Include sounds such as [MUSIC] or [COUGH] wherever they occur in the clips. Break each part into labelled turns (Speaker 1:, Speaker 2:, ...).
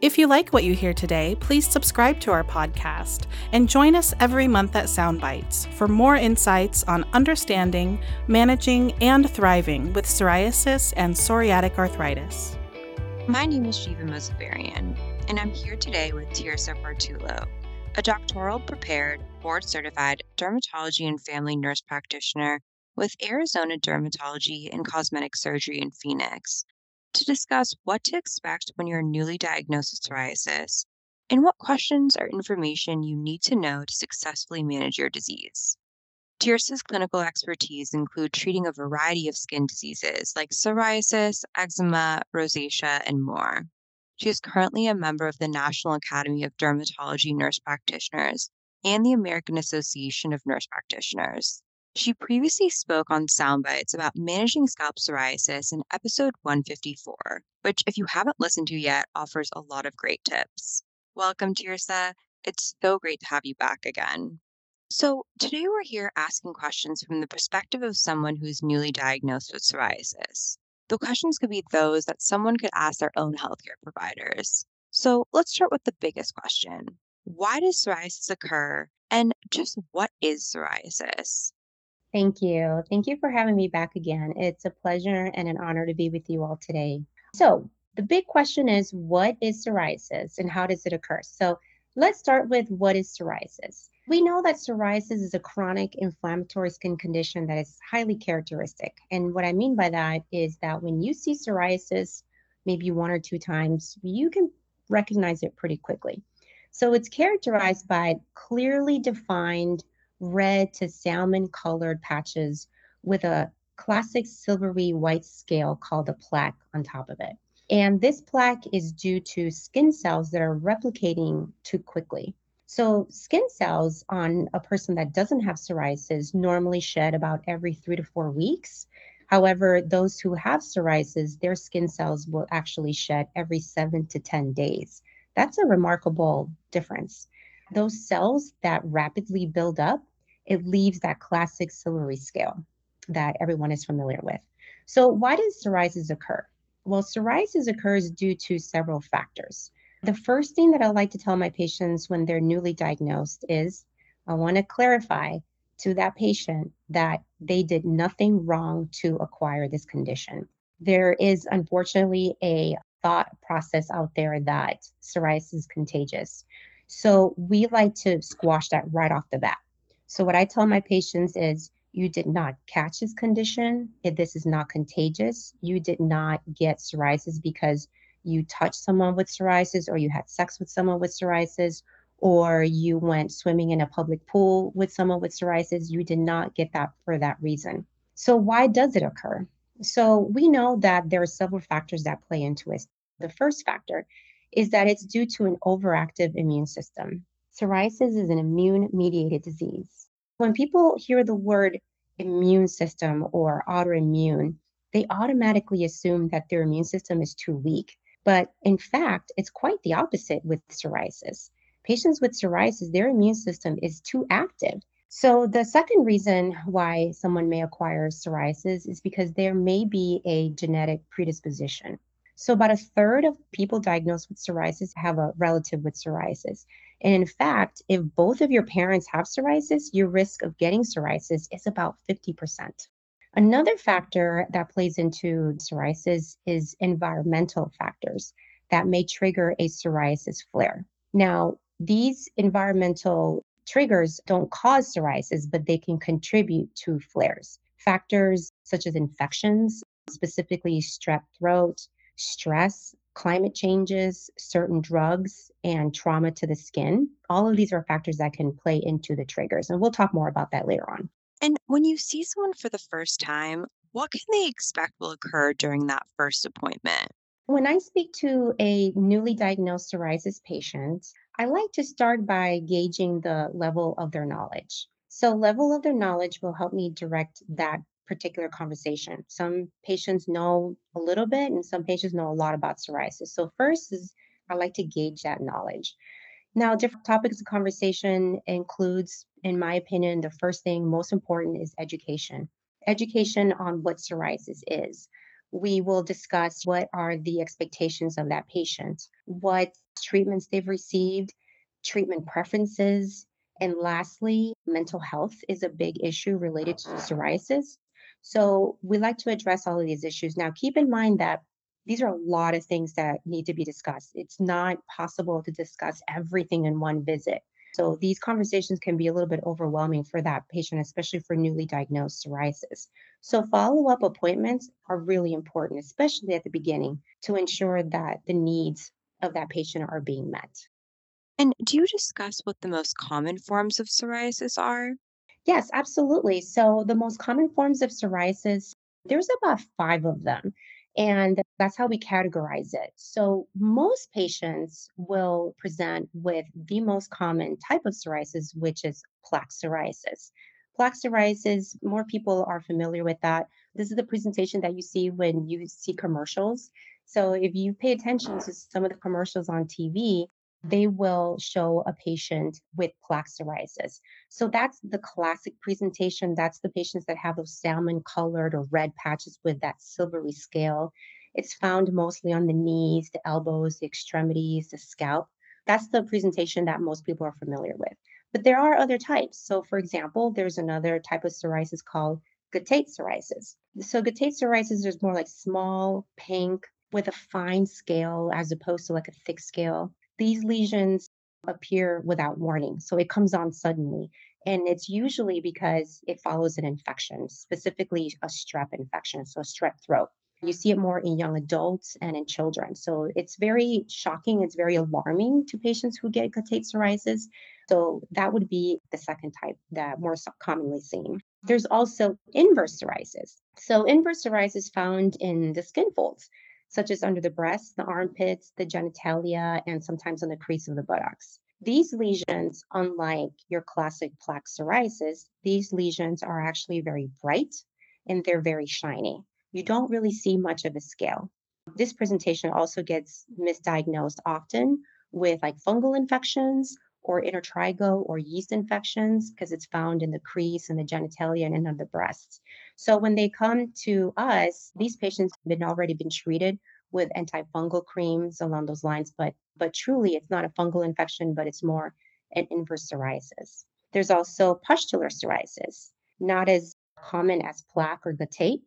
Speaker 1: If you like what you hear today, please subscribe to our podcast and join us every month at Soundbites for more insights on understanding, managing, and thriving with psoriasis and psoriatic arthritis.
Speaker 2: My name is Shiva Mosavarian, and I'm here today with Tirsa Quartullo, a doctoral prepared, board certified dermatology and family nurse practitioner with Arizona Dermatology and Cosmetic Surgery in Phoenix, to discuss what to expect when you're newly diagnosed with psoriasis and what questions or information you need to know to successfully manage your disease. Tirsa's clinical expertise include treating a variety of skin diseases like psoriasis, eczema, rosacea, and more. She is currently a member of the National Academy of Dermatology Nurse Practitioners and the American Association of Nurse Practitioners. She previously spoke on Soundbites about managing scalp psoriasis in episode 154, which, if you haven't listened to yet, offers a lot of great tips. Welcome, Tirsa. It's so great to have you back again. So, today we're here asking questions from the perspective of someone who's newly diagnosed with psoriasis. The questions could be those that someone could ask their own healthcare providers. So, let's start with the biggest question Why does psoriasis occur? And just what is psoriasis?
Speaker 3: Thank you. Thank you for having me back again. It's a pleasure and an honor to be with you all today. So, the big question is what is psoriasis and how does it occur? So, let's start with what is psoriasis. We know that psoriasis is a chronic inflammatory skin condition that is highly characteristic. And what I mean by that is that when you see psoriasis maybe one or two times, you can recognize it pretty quickly. So, it's characterized by clearly defined red to salmon colored patches with a classic silvery white scale called a plaque on top of it. And this plaque is due to skin cells that are replicating too quickly. So, skin cells on a person that doesn't have psoriasis normally shed about every three to four weeks. However, those who have psoriasis, their skin cells will actually shed every seven to 10 days. That's a remarkable difference. Those cells that rapidly build up it leaves that classic silvery scale that everyone is familiar with. So, why does psoriasis occur? Well, psoriasis occurs due to several factors. The first thing that I like to tell my patients when they're newly diagnosed is I want to clarify to that patient that they did nothing wrong to acquire this condition. There is unfortunately a thought process out there that psoriasis is contagious. So we like to squash that right off the bat. So, what I tell my patients is you did not catch this condition. If this is not contagious, you did not get psoriasis because you touched someone with psoriasis or you had sex with someone with psoriasis or you went swimming in a public pool with someone with psoriasis. You did not get that for that reason. So, why does it occur? So, we know that there are several factors that play into it. The first factor is that it's due to an overactive immune system. Psoriasis is an immune mediated disease. When people hear the word immune system or autoimmune, they automatically assume that their immune system is too weak. But in fact, it's quite the opposite with psoriasis. Patients with psoriasis, their immune system is too active. So, the second reason why someone may acquire psoriasis is because there may be a genetic predisposition. So, about a third of people diagnosed with psoriasis have a relative with psoriasis. And in fact, if both of your parents have psoriasis, your risk of getting psoriasis is about 50%. Another factor that plays into psoriasis is environmental factors that may trigger a psoriasis flare. Now, these environmental triggers don't cause psoriasis, but they can contribute to flares. Factors such as infections, specifically strep throat, stress, climate changes, certain drugs, and trauma to the skin. All of these are factors that can play into the triggers. And we'll talk more about that later on.
Speaker 2: And when you see someone for the first time, what can they expect will occur during that first appointment?
Speaker 3: When I speak to a newly diagnosed psoriasis patient, I like to start by gauging the level of their knowledge. So, level of their knowledge will help me direct that particular conversation. Some patients know a little bit and some patients know a lot about psoriasis. So first is I like to gauge that knowledge. Now, different topics of conversation includes, in my opinion, the first thing most important is education. Education on what psoriasis is. We will discuss what are the expectations of that patient, what treatments they've received, treatment preferences, and lastly, mental health is a big issue related to psoriasis. So we like to address all of these issues. Now, keep in mind that these are a lot of things that need to be discussed. It's not possible to discuss everything in one visit. So these conversations can be a little bit overwhelming for that patient, especially for newly diagnosed psoriasis. So follow up appointments are really important, especially at the beginning, to ensure that the needs of that patient are being met.
Speaker 2: And do you discuss what the most common forms of psoriasis are?
Speaker 3: Yes, absolutely. So the most common forms of psoriasis, there's about five of them. And that's how we categorize it. So, most patients will present with the most common type of psoriasis, which is plaque psoriasis. Plaque psoriasis, more people are familiar with that. This is the presentation that you see when you see commercials. So, if you pay attention to some of the commercials on TV, they will show a patient with plaque psoriasis. So that's the classic presentation. That's the patients that have those salmon colored or red patches with that silvery scale. It's found mostly on the knees, the elbows, the extremities, the scalp. That's the presentation that most people are familiar with. But there are other types. So, for example, there's another type of psoriasis called guttate psoriasis. So, guttate psoriasis is more like small, pink, with a fine scale as opposed to like a thick scale these lesions appear without warning. So it comes on suddenly. And it's usually because it follows an infection, specifically a strep infection, so strep throat. You see it more in young adults and in children. So it's very shocking. It's very alarming to patients who get guttate psoriasis. So that would be the second type that more commonly seen. There's also inverse psoriasis. So inverse psoriasis found in the skin folds such as under the breast, the armpits, the genitalia, and sometimes on the crease of the buttocks. These lesions, unlike your classic plaque psoriasis, these lesions are actually very bright and they're very shiny. You don't really see much of a scale. This presentation also gets misdiagnosed often with like fungal infections or intertrigo or yeast infections because it's found in the crease and the genitalia and in the breasts. So when they come to us, these patients have been already been treated with antifungal creams along those lines, but but truly it's not a fungal infection, but it's more an inverse psoriasis. There's also pustular psoriasis, not as common as plaque or guttate,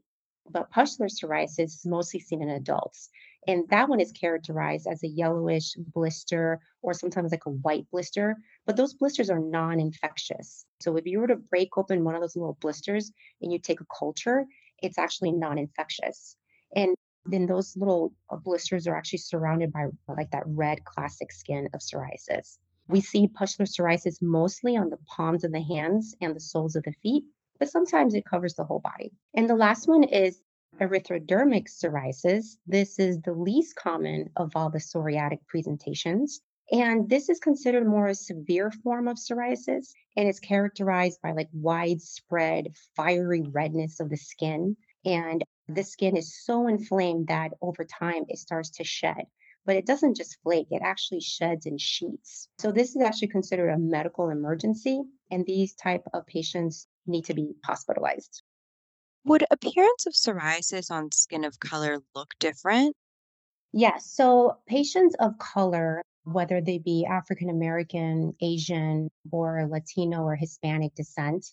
Speaker 3: but pustular psoriasis is mostly seen in adults. And that one is characterized as a yellowish blister or sometimes like a white blister, but those blisters are non infectious. So if you were to break open one of those little blisters and you take a culture, it's actually non infectious. And then those little uh, blisters are actually surrounded by like that red classic skin of psoriasis. We see pustular psoriasis mostly on the palms of the hands and the soles of the feet, but sometimes it covers the whole body. And the last one is erythrodermic psoriasis. This is the least common of all the psoriatic presentations. And this is considered more a severe form of psoriasis, and it's characterized by like widespread fiery redness of the skin. And the skin is so inflamed that over time it starts to shed. But it doesn't just flake, it actually sheds in sheets. So this is actually considered a medical emergency, and these type of patients need to be hospitalized.
Speaker 2: Would appearance of psoriasis on skin of color look different?
Speaker 3: Yes. So patients of color, whether they be African American, Asian, or Latino or Hispanic descent,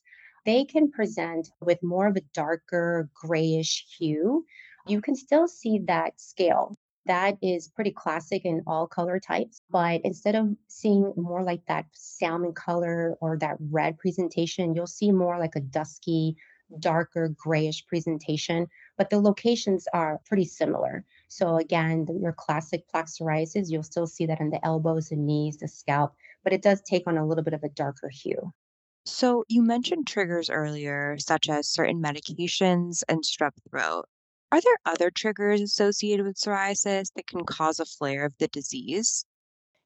Speaker 3: they can present with more of a darker grayish hue. You can still see that scale. That is pretty classic in all color types. But instead of seeing more like that salmon color or that red presentation, you'll see more like a dusky darker grayish presentation, but the locations are pretty similar. So again, the, your classic plaque psoriasis, you'll still see that in the elbows and knees, the scalp, but it does take on a little bit of a darker hue.
Speaker 2: So you mentioned triggers earlier, such as certain medications and strep throat. Are there other triggers associated with psoriasis that can cause a flare of the disease?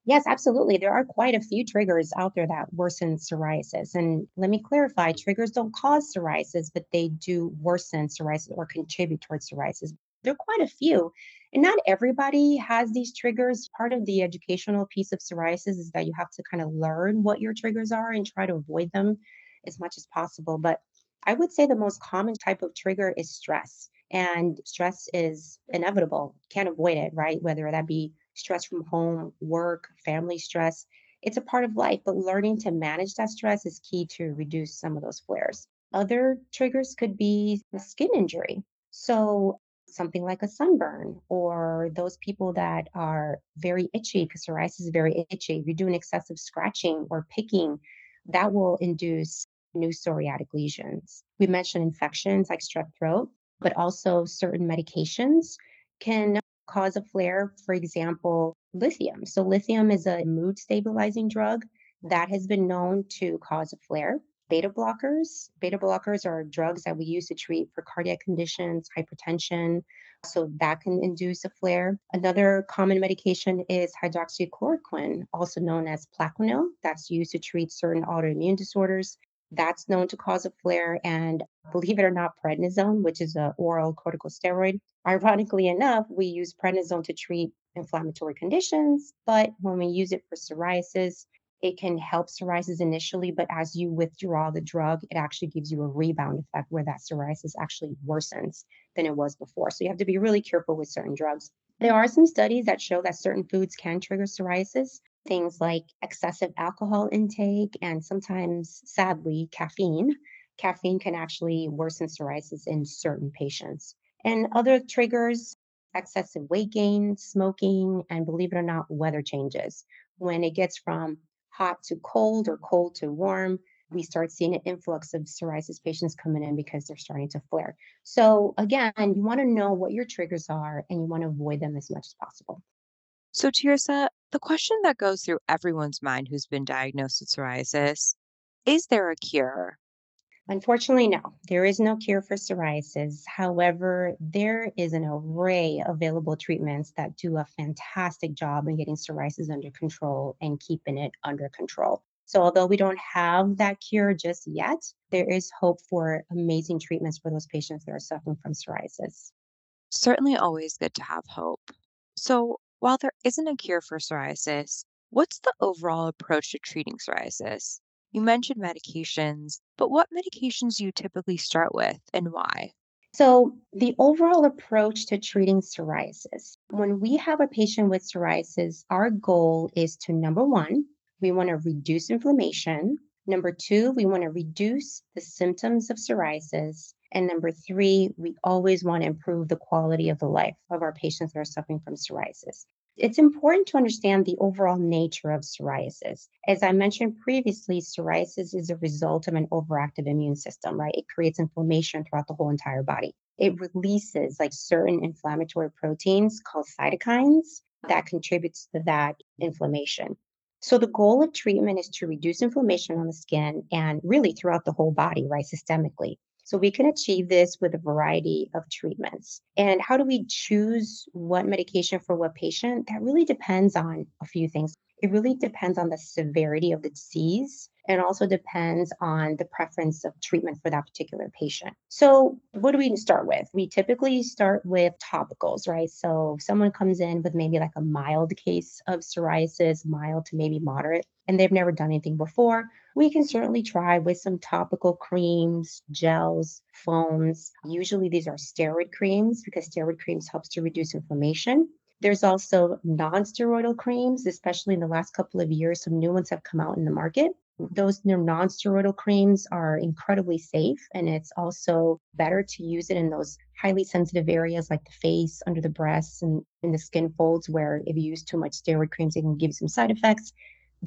Speaker 3: Yes, absolutely. There are quite a few triggers out there that worsen psoriasis. And let me clarify triggers don't cause psoriasis, but they do worsen psoriasis or contribute towards psoriasis. There are quite a few. And not everybody has these triggers. Part of the educational piece of psoriasis is that you have to kind of learn what your triggers are and try to avoid them as much as possible. But I would say the most common type of trigger is stress. And stress is inevitable, can't avoid it, right? Whether that be stress from home, work, family stress. It's a part of life, but learning to manage that stress is key to reduce some of those flares. Other triggers could be a skin injury. So, something like a sunburn, or those people that are very itchy, because psoriasis is very itchy. If you're doing excessive scratching or picking, that will induce new psoriatic lesions. We mentioned infections like strep throat, but also certain medications can cause a flare, for example, lithium. So, lithium is a mood stabilizing drug that has been known to cause a flare. Beta blockers. Beta blockers are drugs that we use to treat for cardiac conditions, hypertension. So that can induce a flare. Another common medication is hydroxychloroquine, also known as Plaquenil. That's used to treat certain autoimmune disorders. That's known to cause a flare. And believe it or not, prednisone, which is an oral corticosteroid, ironically enough, we use prednisone to treat inflammatory conditions. But when we use it for psoriasis, it can help psoriasis initially, but as you withdraw the drug, it actually gives you a rebound effect where that psoriasis actually worsens than it was before. So you have to be really careful with certain drugs. There are some studies that show that certain foods can trigger psoriasis things like excessive alcohol intake and sometimes, sadly, caffeine. Caffeine can actually worsen psoriasis in certain patients. And other triggers, excessive weight gain, smoking, and believe it or not, weather changes. When it gets from hot to cold or cold to warm, we start seeing an influx of psoriasis patients coming in because they're starting to flare. So, again, you want to know what your triggers are and you want to avoid them as much as possible.
Speaker 2: So, Tirsa, the question that goes through everyone's mind who's been diagnosed with psoriasis is there a cure?
Speaker 3: Unfortunately, no, there is no cure for psoriasis. However, there is an array of available treatments that do a fantastic job in getting psoriasis under control and keeping it under control. So, although we don't have that cure just yet, there is hope for amazing treatments for those patients that are suffering from psoriasis.
Speaker 2: Certainly always good to have hope. So, while there isn't a cure for psoriasis, what's the overall approach to treating psoriasis? You mentioned medications, but what medications do you typically start with and why?
Speaker 3: So, the overall approach to treating psoriasis, when we have a patient with psoriasis, our goal is to number one, we want to reduce inflammation. Number two, we want to reduce the symptoms of psoriasis. And number three, we always want to improve the quality of the life of our patients that are suffering from psoriasis. It's important to understand the overall nature of psoriasis. As I mentioned previously, psoriasis is a result of an overactive immune system, right? It creates inflammation throughout the whole entire body. It releases like certain inflammatory proteins called cytokines that contributes to that inflammation. So the goal of treatment is to reduce inflammation on the skin and really throughout the whole body, right, systemically. So we can achieve this with a variety of treatments. And how do we choose what medication for what patient? That really depends on a few things. It really depends on the severity of the disease and also depends on the preference of treatment for that particular patient. So, what do we start with? We typically start with topicals, right? So, if someone comes in with maybe like a mild case of psoriasis, mild to maybe moderate, and they've never done anything before, we can certainly try with some topical creams, gels, foams. Usually these are steroid creams because steroid creams helps to reduce inflammation. There's also non-steroidal creams, especially in the last couple of years. Some new ones have come out in the market. Those non-steroidal creams are incredibly safe, and it's also better to use it in those highly sensitive areas like the face, under the breasts, and in the skin folds, where if you use too much steroid creams, it can give you some side effects.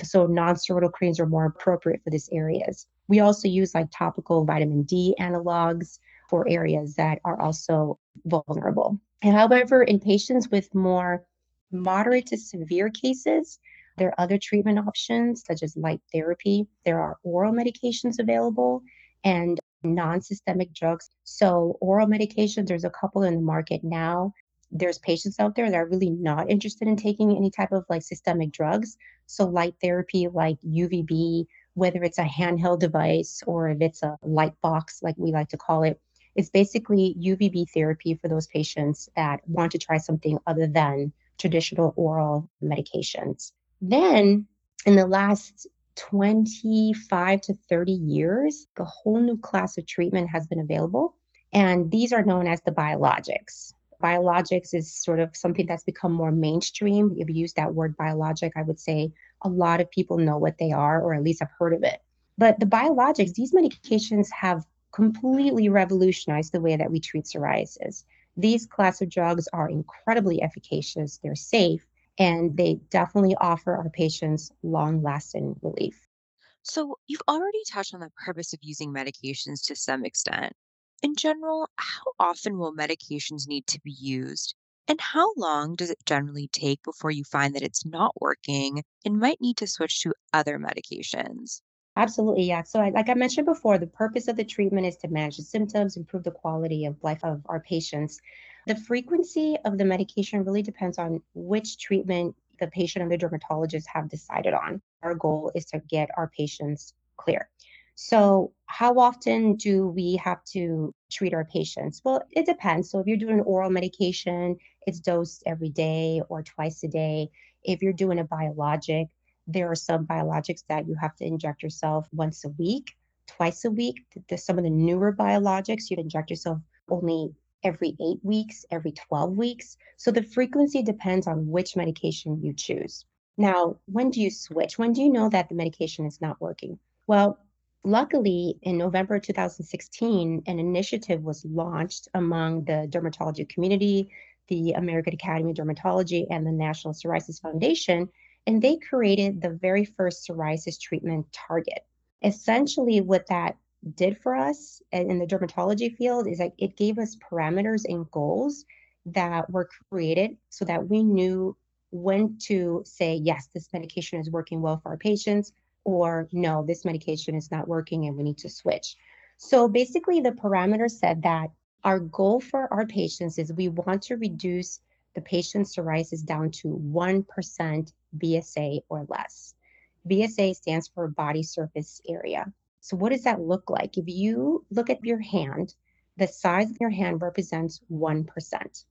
Speaker 3: So non-steroidal creams are more appropriate for these areas. We also use like topical vitamin D analogs for areas that are also vulnerable. And however, in patients with more moderate to severe cases, there are other treatment options such as light therapy. There are oral medications available and non systemic drugs. So, oral medications, there's a couple in the market now. There's patients out there that are really not interested in taking any type of like systemic drugs. So light therapy like UVB, whether it's a handheld device or if it's a light box, like we like to call it, it's basically UVB therapy for those patients that want to try something other than traditional oral medications. Then in the last 25 to 30 years, a whole new class of treatment has been available. And these are known as the biologics. Biologics is sort of something that's become more mainstream. If you use that word biologic, I would say a lot of people know what they are, or at least have heard of it. But the biologics, these medications have completely revolutionized the way that we treat psoriasis. These class of drugs are incredibly efficacious, they're safe, and they definitely offer our patients long lasting relief.
Speaker 2: So, you've already touched on the purpose of using medications to some extent. In general, how often will medications need to be used? And how long does it generally take before you find that it's not working and might need to switch to other medications?
Speaker 3: Absolutely, yeah. So, I, like I mentioned before, the purpose of the treatment is to manage the symptoms, improve the quality of life of our patients. The frequency of the medication really depends on which treatment the patient and the dermatologist have decided on. Our goal is to get our patients clear. So, how often do we have to treat our patients? Well, it depends. So, if you're doing oral medication, it's dosed every day or twice a day. If you're doing a biologic, there are some biologics that you have to inject yourself once a week, twice a week. There's some of the newer biologics, you'd inject yourself only every eight weeks, every 12 weeks. So, the frequency depends on which medication you choose. Now, when do you switch? When do you know that the medication is not working? Well, Luckily, in November 2016, an initiative was launched among the dermatology community, the American Academy of Dermatology, and the National Psoriasis Foundation, and they created the very first psoriasis treatment target. Essentially, what that did for us in the dermatology field is that it gave us parameters and goals that were created so that we knew when to say, yes, this medication is working well for our patients, or no, this medication is not working and we need to switch. So basically, the parameter said that our goal for our patients is we want to reduce the patient's psoriasis down to 1% BSA or less. BSA stands for body surface area. So, what does that look like? If you look at your hand, the size of your hand represents 1%.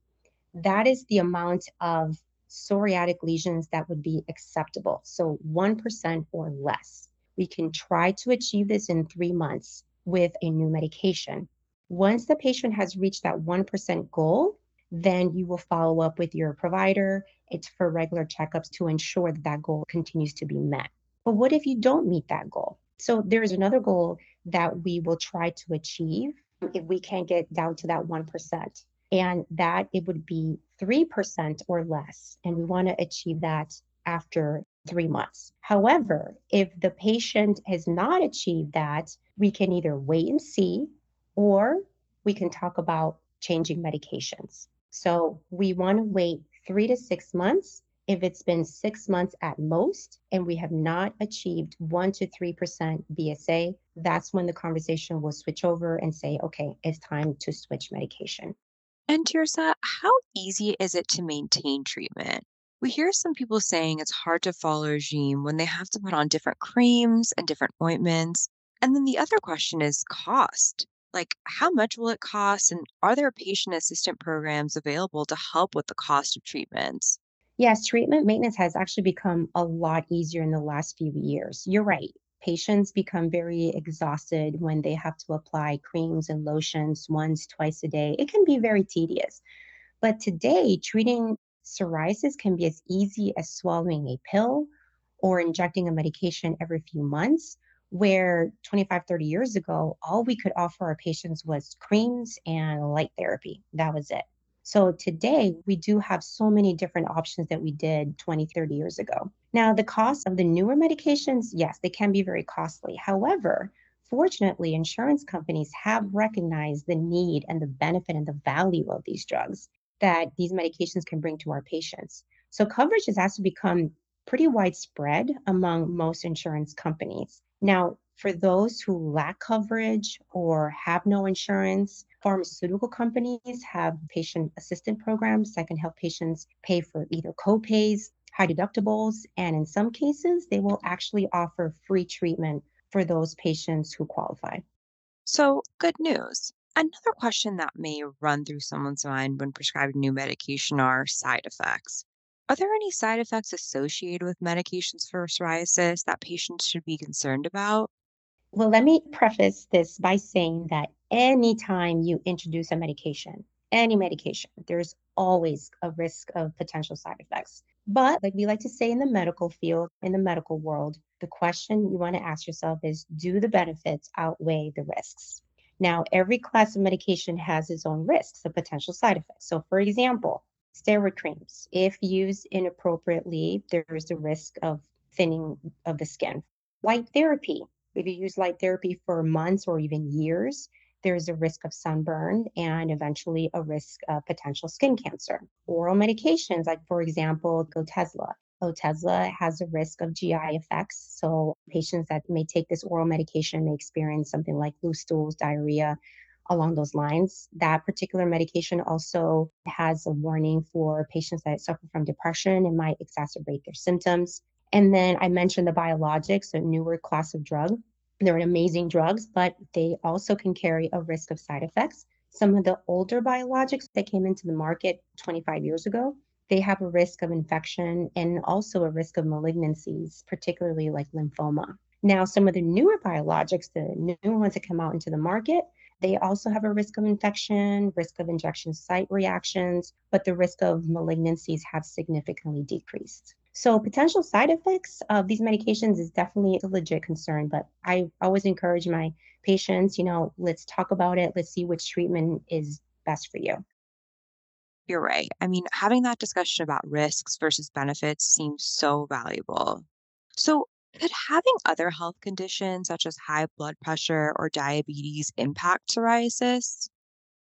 Speaker 3: That is the amount of psoriatic lesions that would be acceptable. So 1% or less. We can try to achieve this in three months with a new medication. Once the patient has reached that 1% goal, then you will follow up with your provider. It's for regular checkups to ensure that that goal continues to be met. But what if you don't meet that goal? So there's another goal that we will try to achieve if we can't get down to that 1% and that it would be 3% or less. And we want to achieve that after three months. However, if the patient has not achieved that, we can either wait and see or we can talk about changing medications. So we want to wait three to six months. If it's been six months at most and we have not achieved 1 to 3% BSA, that's when the conversation will switch over and say, okay, it's time to switch medication.
Speaker 2: And Tirsa, how easy is it to maintain treatment? We hear some people saying it's hard to follow a regime when they have to put on different creams and different ointments. And then the other question is cost. Like, how much will it cost? And are there patient assistant programs available to help with the cost of treatments?
Speaker 3: Yes, treatment maintenance has actually become a lot easier in the last few years. You're right. Patients become very exhausted when they have to apply creams and lotions once, twice a day. It can be very tedious. But today, treating psoriasis can be as easy as swallowing a pill or injecting a medication every few months, where 25, 30 years ago, all we could offer our patients was creams and light therapy. That was it. So today we do have so many different options that we did 20, 30 years ago. Now, the cost of the newer medications, yes, they can be very costly. However, fortunately, insurance companies have recognized the need and the benefit and the value of these drugs that these medications can bring to our patients. So coverage has actually become pretty widespread among most insurance companies. Now, for those who lack coverage or have no insurance, Pharmaceutical companies have patient assistance programs that can help patients pay for either co-pays, high deductibles, and in some cases, they will actually offer free treatment for those patients who qualify.
Speaker 2: So, good news. Another question that may run through someone's mind when prescribing new medication are side effects. Are there any side effects associated with medications for psoriasis that patients should be concerned about?
Speaker 3: Well, let me preface this by saying that anytime you introduce a medication, any medication, there's always a risk of potential side effects. But like we like to say in the medical field, in the medical world, the question you want to ask yourself is do the benefits outweigh the risks? Now, every class of medication has its own risks of potential side effects. So, for example, steroid creams, if used inappropriately, there is a risk of thinning of the skin. Light therapy, if you use light therapy for months or even years, there's a risk of sunburn and eventually a risk of potential skin cancer. Oral medications, like for example, Otezla. Otesla has a risk of GI effects. So patients that may take this oral medication may experience something like loose stools, diarrhea, along those lines. That particular medication also has a warning for patients that suffer from depression. It might exacerbate their symptoms. And then I mentioned the biologics, a newer class of drug. They're amazing drugs, but they also can carry a risk of side effects. Some of the older biologics that came into the market 25 years ago, they have a risk of infection and also a risk of malignancies, particularly like lymphoma. Now, some of the newer biologics, the new ones that come out into the market, they also have a risk of infection, risk of injection site reactions, but the risk of malignancies have significantly decreased. So potential side effects of these medications is definitely a legit concern, but I always encourage my patients, you know, let's talk about it. Let's see which treatment is best for you.
Speaker 2: You're right. I mean, having that discussion about risks versus benefits seems so valuable. So, could having other health conditions such as high blood pressure or diabetes impact psoriasis?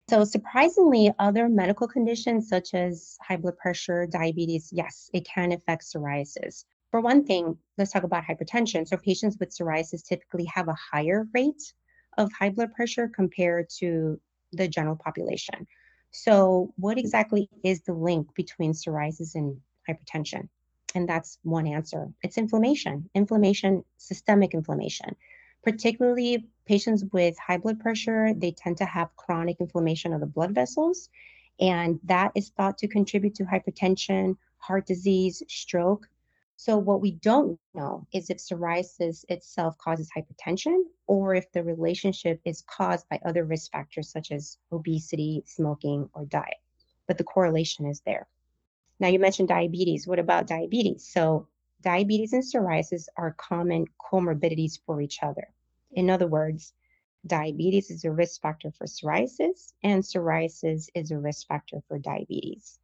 Speaker 3: So, surprisingly, other medical conditions such as high blood pressure, diabetes, yes, it can affect psoriasis. For one thing, let's talk about hypertension. So, patients with psoriasis typically have a higher rate of high blood pressure compared to the general population. So, what exactly is the link between psoriasis and hypertension? And that's one answer it's inflammation, inflammation, systemic inflammation particularly patients with high blood pressure, they tend to have chronic inflammation of the blood vessels. And that is thought to contribute to hypertension, heart disease, stroke. So, what we don't know is if psoriasis itself causes hypertension or if the relationship is caused by other risk factors such as obesity, smoking, or diet. But the correlation is there. Now, you mentioned diabetes. What about diabetes? So, diabetes and psoriasis are common comorbidities for each other. In other words, diabetes is a risk factor for psoriasis, and psoriasis is a risk factor for diabetes.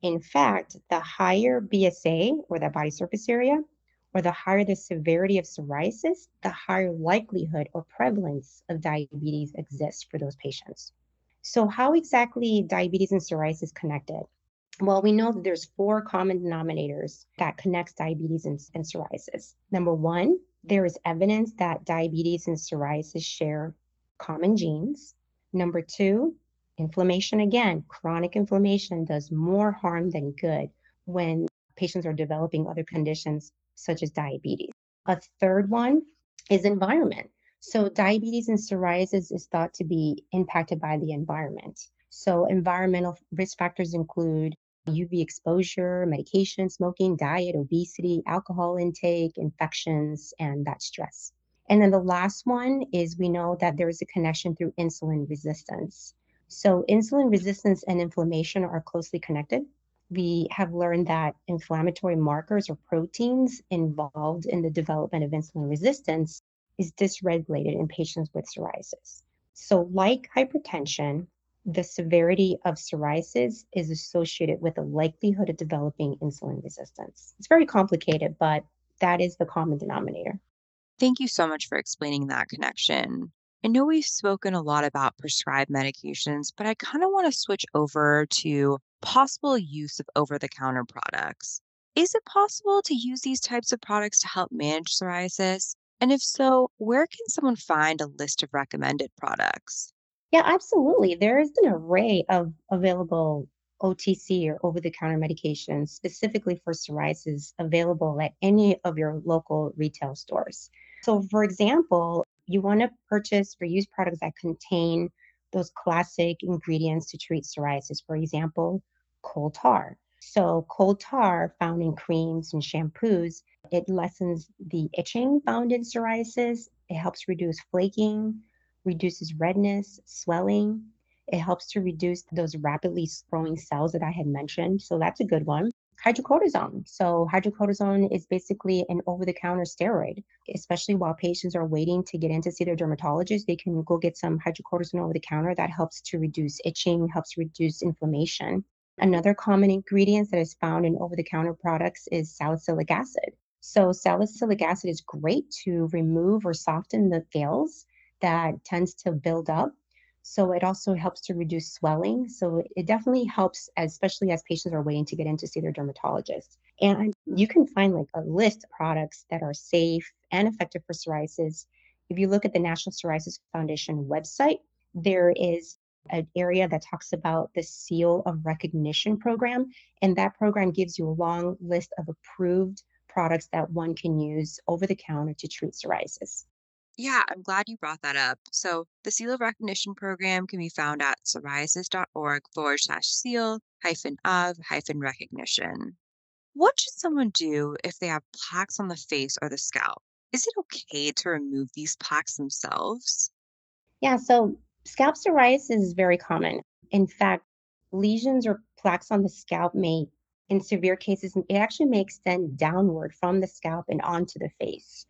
Speaker 3: In fact, the higher BSA or the body surface area, or the higher the severity of psoriasis, the higher likelihood or prevalence of diabetes exists for those patients. So, how exactly diabetes and psoriasis connected? Well, we know that there's four common denominators that connects diabetes and, and psoriasis. Number one, there is evidence that diabetes and psoriasis share common genes. Number two, inflammation again, chronic inflammation does more harm than good when patients are developing other conditions such as diabetes. A third one is environment. So, diabetes and psoriasis is thought to be impacted by the environment. So, environmental risk factors include UV exposure, medication, smoking, diet, obesity, alcohol intake, infections, and that stress. And then the last one is we know that there is a connection through insulin resistance. So, insulin resistance and inflammation are closely connected. We have learned that inflammatory markers or proteins involved in the development of insulin resistance is dysregulated in patients with psoriasis. So, like hypertension, the severity of psoriasis is associated with the likelihood of developing insulin resistance. It's very complicated, but that is the common denominator.
Speaker 2: Thank you so much for explaining that connection. I know we've spoken a lot about prescribed medications, but I kind of want to switch over to possible use of over the counter products. Is it possible to use these types of products to help manage psoriasis? And if so, where can someone find a list of recommended products?
Speaker 3: Yeah, absolutely. There is an array of available OTC or over the counter medications specifically for psoriasis available at any of your local retail stores. So, for example, you want to purchase or use products that contain those classic ingredients to treat psoriasis. For example, coal tar. So, coal tar found in creams and shampoos, it lessens the itching found in psoriasis. It helps reduce flaking, reduces redness, swelling. It helps to reduce those rapidly growing cells that I had mentioned. So that's a good one. Hydrocortisone. So, hydrocortisone is basically an over the counter steroid, especially while patients are waiting to get in to see their dermatologist. They can go get some hydrocortisone over the counter that helps to reduce itching, helps reduce inflammation. Another common ingredient that is found in over the counter products is salicylic acid. So, salicylic acid is great to remove or soften the scales that tends to build up. So it also helps to reduce swelling. So it definitely helps, especially as patients are waiting to get in to see their dermatologist. And you can find like a list of products that are safe and effective for psoriasis. If you look at the National Psoriasis Foundation website, there is an area that talks about the seal of recognition program. And that program gives you a long list of approved products that one can use over the counter to treat psoriasis.
Speaker 2: Yeah, I'm glad you brought that up. So, the Seal of Recognition program can be found at psoriasis.org forward slash seal hyphen of hyphen recognition. What should someone do if they have plaques on the face or the scalp? Is it okay to remove these plaques themselves?
Speaker 3: Yeah, so scalp psoriasis is very common. In fact, lesions or plaques on the scalp may, in severe cases, it actually may extend downward from the scalp and onto the face.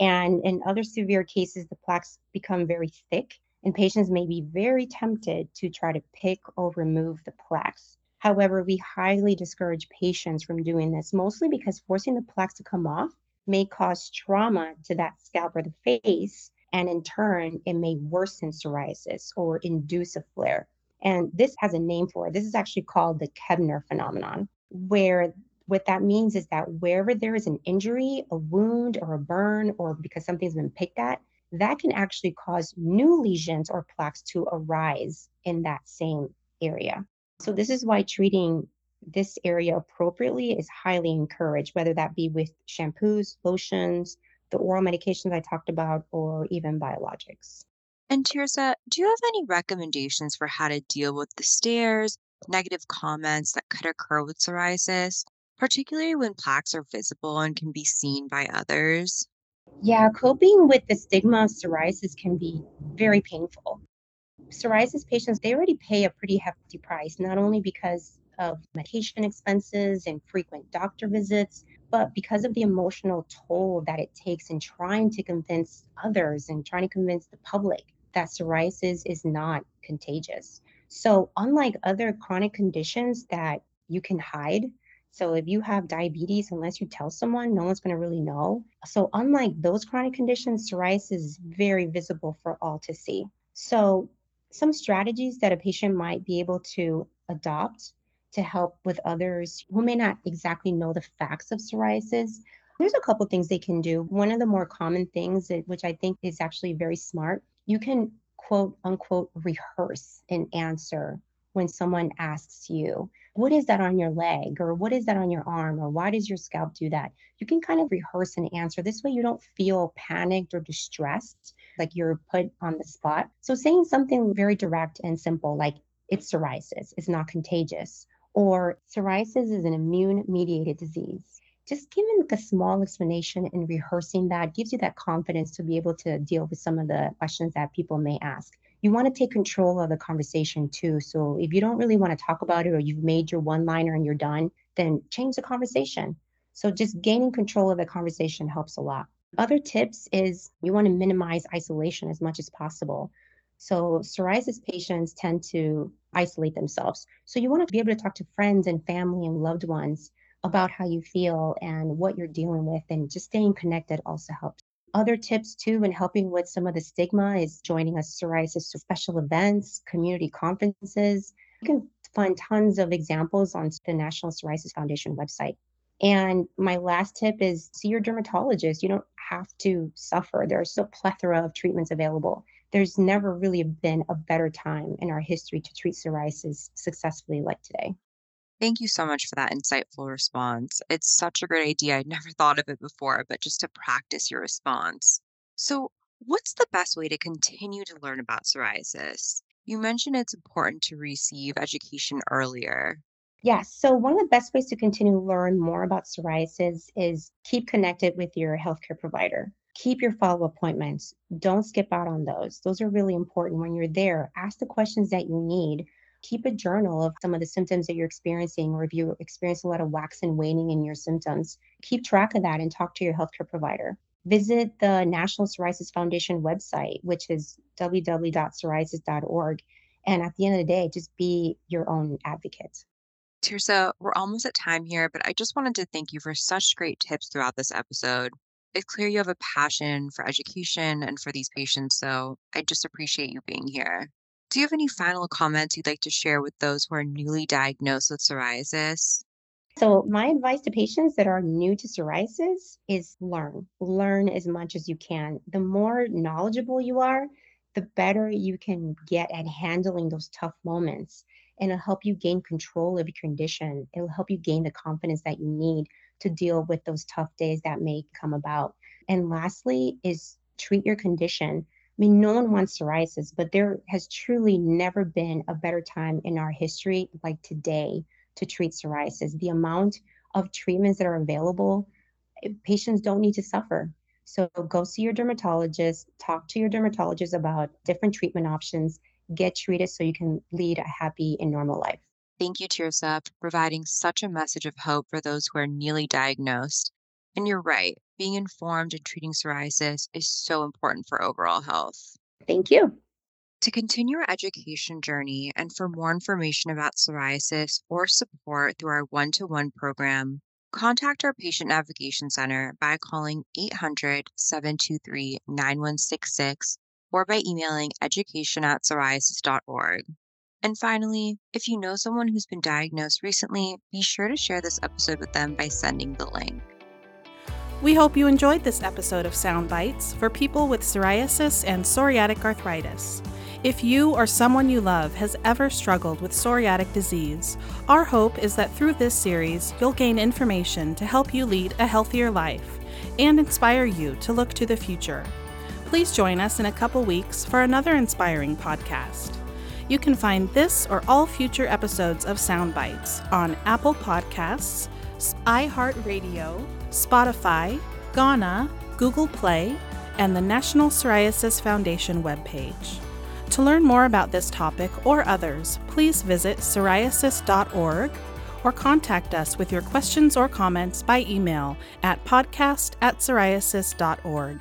Speaker 3: And in other severe cases, the plaques become very thick, and patients may be very tempted to try to pick or remove the plaques. However, we highly discourage patients from doing this, mostly because forcing the plaques to come off may cause trauma to that scalp or the face, and in turn, it may worsen psoriasis or induce a flare. And this has a name for it. This is actually called the Koebner phenomenon, where what that means is that wherever there is an injury, a wound, or a burn, or because something's been picked at, that can actually cause new lesions or plaques to arise in that same area. So, this is why treating this area appropriately is highly encouraged, whether that be with shampoos, lotions, the oral medications I talked about, or even biologics.
Speaker 2: And Tirsa, do you have any recommendations for how to deal with the stares, negative comments that could occur with psoriasis? Particularly when plaques are visible and can be seen by others?
Speaker 3: Yeah, coping with the stigma of psoriasis can be very painful. Psoriasis patients, they already pay a pretty hefty price, not only because of medication expenses and frequent doctor visits, but because of the emotional toll that it takes in trying to convince others and trying to convince the public that psoriasis is not contagious. So, unlike other chronic conditions that you can hide, so if you have diabetes, unless you tell someone, no one's going to really know. So unlike those chronic conditions, psoriasis is very visible for all to see. So some strategies that a patient might be able to adopt to help with others who may not exactly know the facts of psoriasis. There's a couple things they can do. One of the more common things, which I think is actually very smart, you can quote unquote rehearse an answer when someone asks you, what is that on your leg? Or what is that on your arm? Or why does your scalp do that? You can kind of rehearse an answer. This way you don't feel panicked or distressed, like you're put on the spot. So saying something very direct and simple, like it's psoriasis, it's not contagious, or psoriasis is an immune mediated disease. Just giving a small explanation and rehearsing that gives you that confidence to be able to deal with some of the questions that people may ask you want to take control of the conversation too. So if you don't really want to talk about it or you've made your one liner and you're done, then change the conversation. So just gaining control of the conversation helps a lot. Other tips is you want to minimize isolation as much as possible. So psoriasis patients tend to isolate themselves. So you want to be able to talk to friends and family and loved ones about how you feel and what you're dealing with and just staying connected also helps. Other tips too in helping with some of the stigma is joining us psoriasis special events, community conferences. You can find tons of examples on the National Psoriasis Foundation website. And my last tip is see your dermatologist. You don't have to suffer. There's a plethora of treatments available. there's never really been a better time in our history to treat psoriasis successfully like today.
Speaker 2: Thank you so much for that insightful response. It's such a great idea. I'd [LAUGHS] never thought of it before, but just to practice your response. So, what's the best way to continue to learn about psoriasis? You mentioned it's important to receive education earlier.
Speaker 3: Yes. So, one of the best ways to continue to learn more about psoriasis is keep connected with your healthcare provider. Keep your follow appointments. Don't skip out on those. Those are really important when you're there. Ask the questions that you need. Keep a journal of some of the symptoms that you're experiencing, or if you experience a lot of wax and waning in your symptoms, keep track of that and talk to your healthcare provider. Visit the National Psoriasis Foundation website, which is www.psoriasis.org. And at the end of the day, just be your own advocate.
Speaker 2: Tirsa, we're almost at time here, but I just wanted to thank you for such great tips throughout this episode. It's clear you have a passion for education and for these patients, so I just appreciate you being here. Do you have any final comments you'd like to share with those who are newly diagnosed with psoriasis?
Speaker 3: So, my advice to patients that are new to psoriasis is learn. Learn as much as you can. The more knowledgeable you are, the better you can get at handling those tough moments and it'll help you gain control of your condition. It'll help you gain the confidence that you need to deal with those tough days that may come about. And lastly, is treat your condition. I mean, no one wants psoriasis, but there has truly never been a better time in our history like today to treat psoriasis. The amount of treatments that are available, eh, patients don't need to suffer. So go see your dermatologist, talk to your dermatologist about different treatment options, get treated so you can lead a happy and normal life.
Speaker 2: Thank you, Tirsa, for providing such a message of hope for those who are newly diagnosed. And you're right, being informed and treating psoriasis is so important for overall health.
Speaker 3: Thank you.
Speaker 2: To continue our education journey and for more information about psoriasis or support through our one to one program, contact our Patient Navigation Center by calling 800 723 9166 or by emailing education at psoriasis.org. And finally, if you know someone who's been diagnosed recently, be sure to share this episode with them by sending the link.
Speaker 1: We hope you enjoyed this episode of Sound Bites for people with psoriasis and psoriatic arthritis. If you or someone you love has ever struggled with psoriatic disease, our hope is that through this series, you'll gain information to help you lead a healthier life and inspire you to look to the future. Please join us in a couple weeks for another inspiring podcast. You can find this or all future episodes of Sound Bites on Apple Podcasts, iHeartRadio, Spotify, Gaana, Google Play, and the National Psoriasis Foundation webpage. To learn more about this topic or others, please visit psoriasis.org or contact us with your questions or comments by email at podcast at psoriasis.org.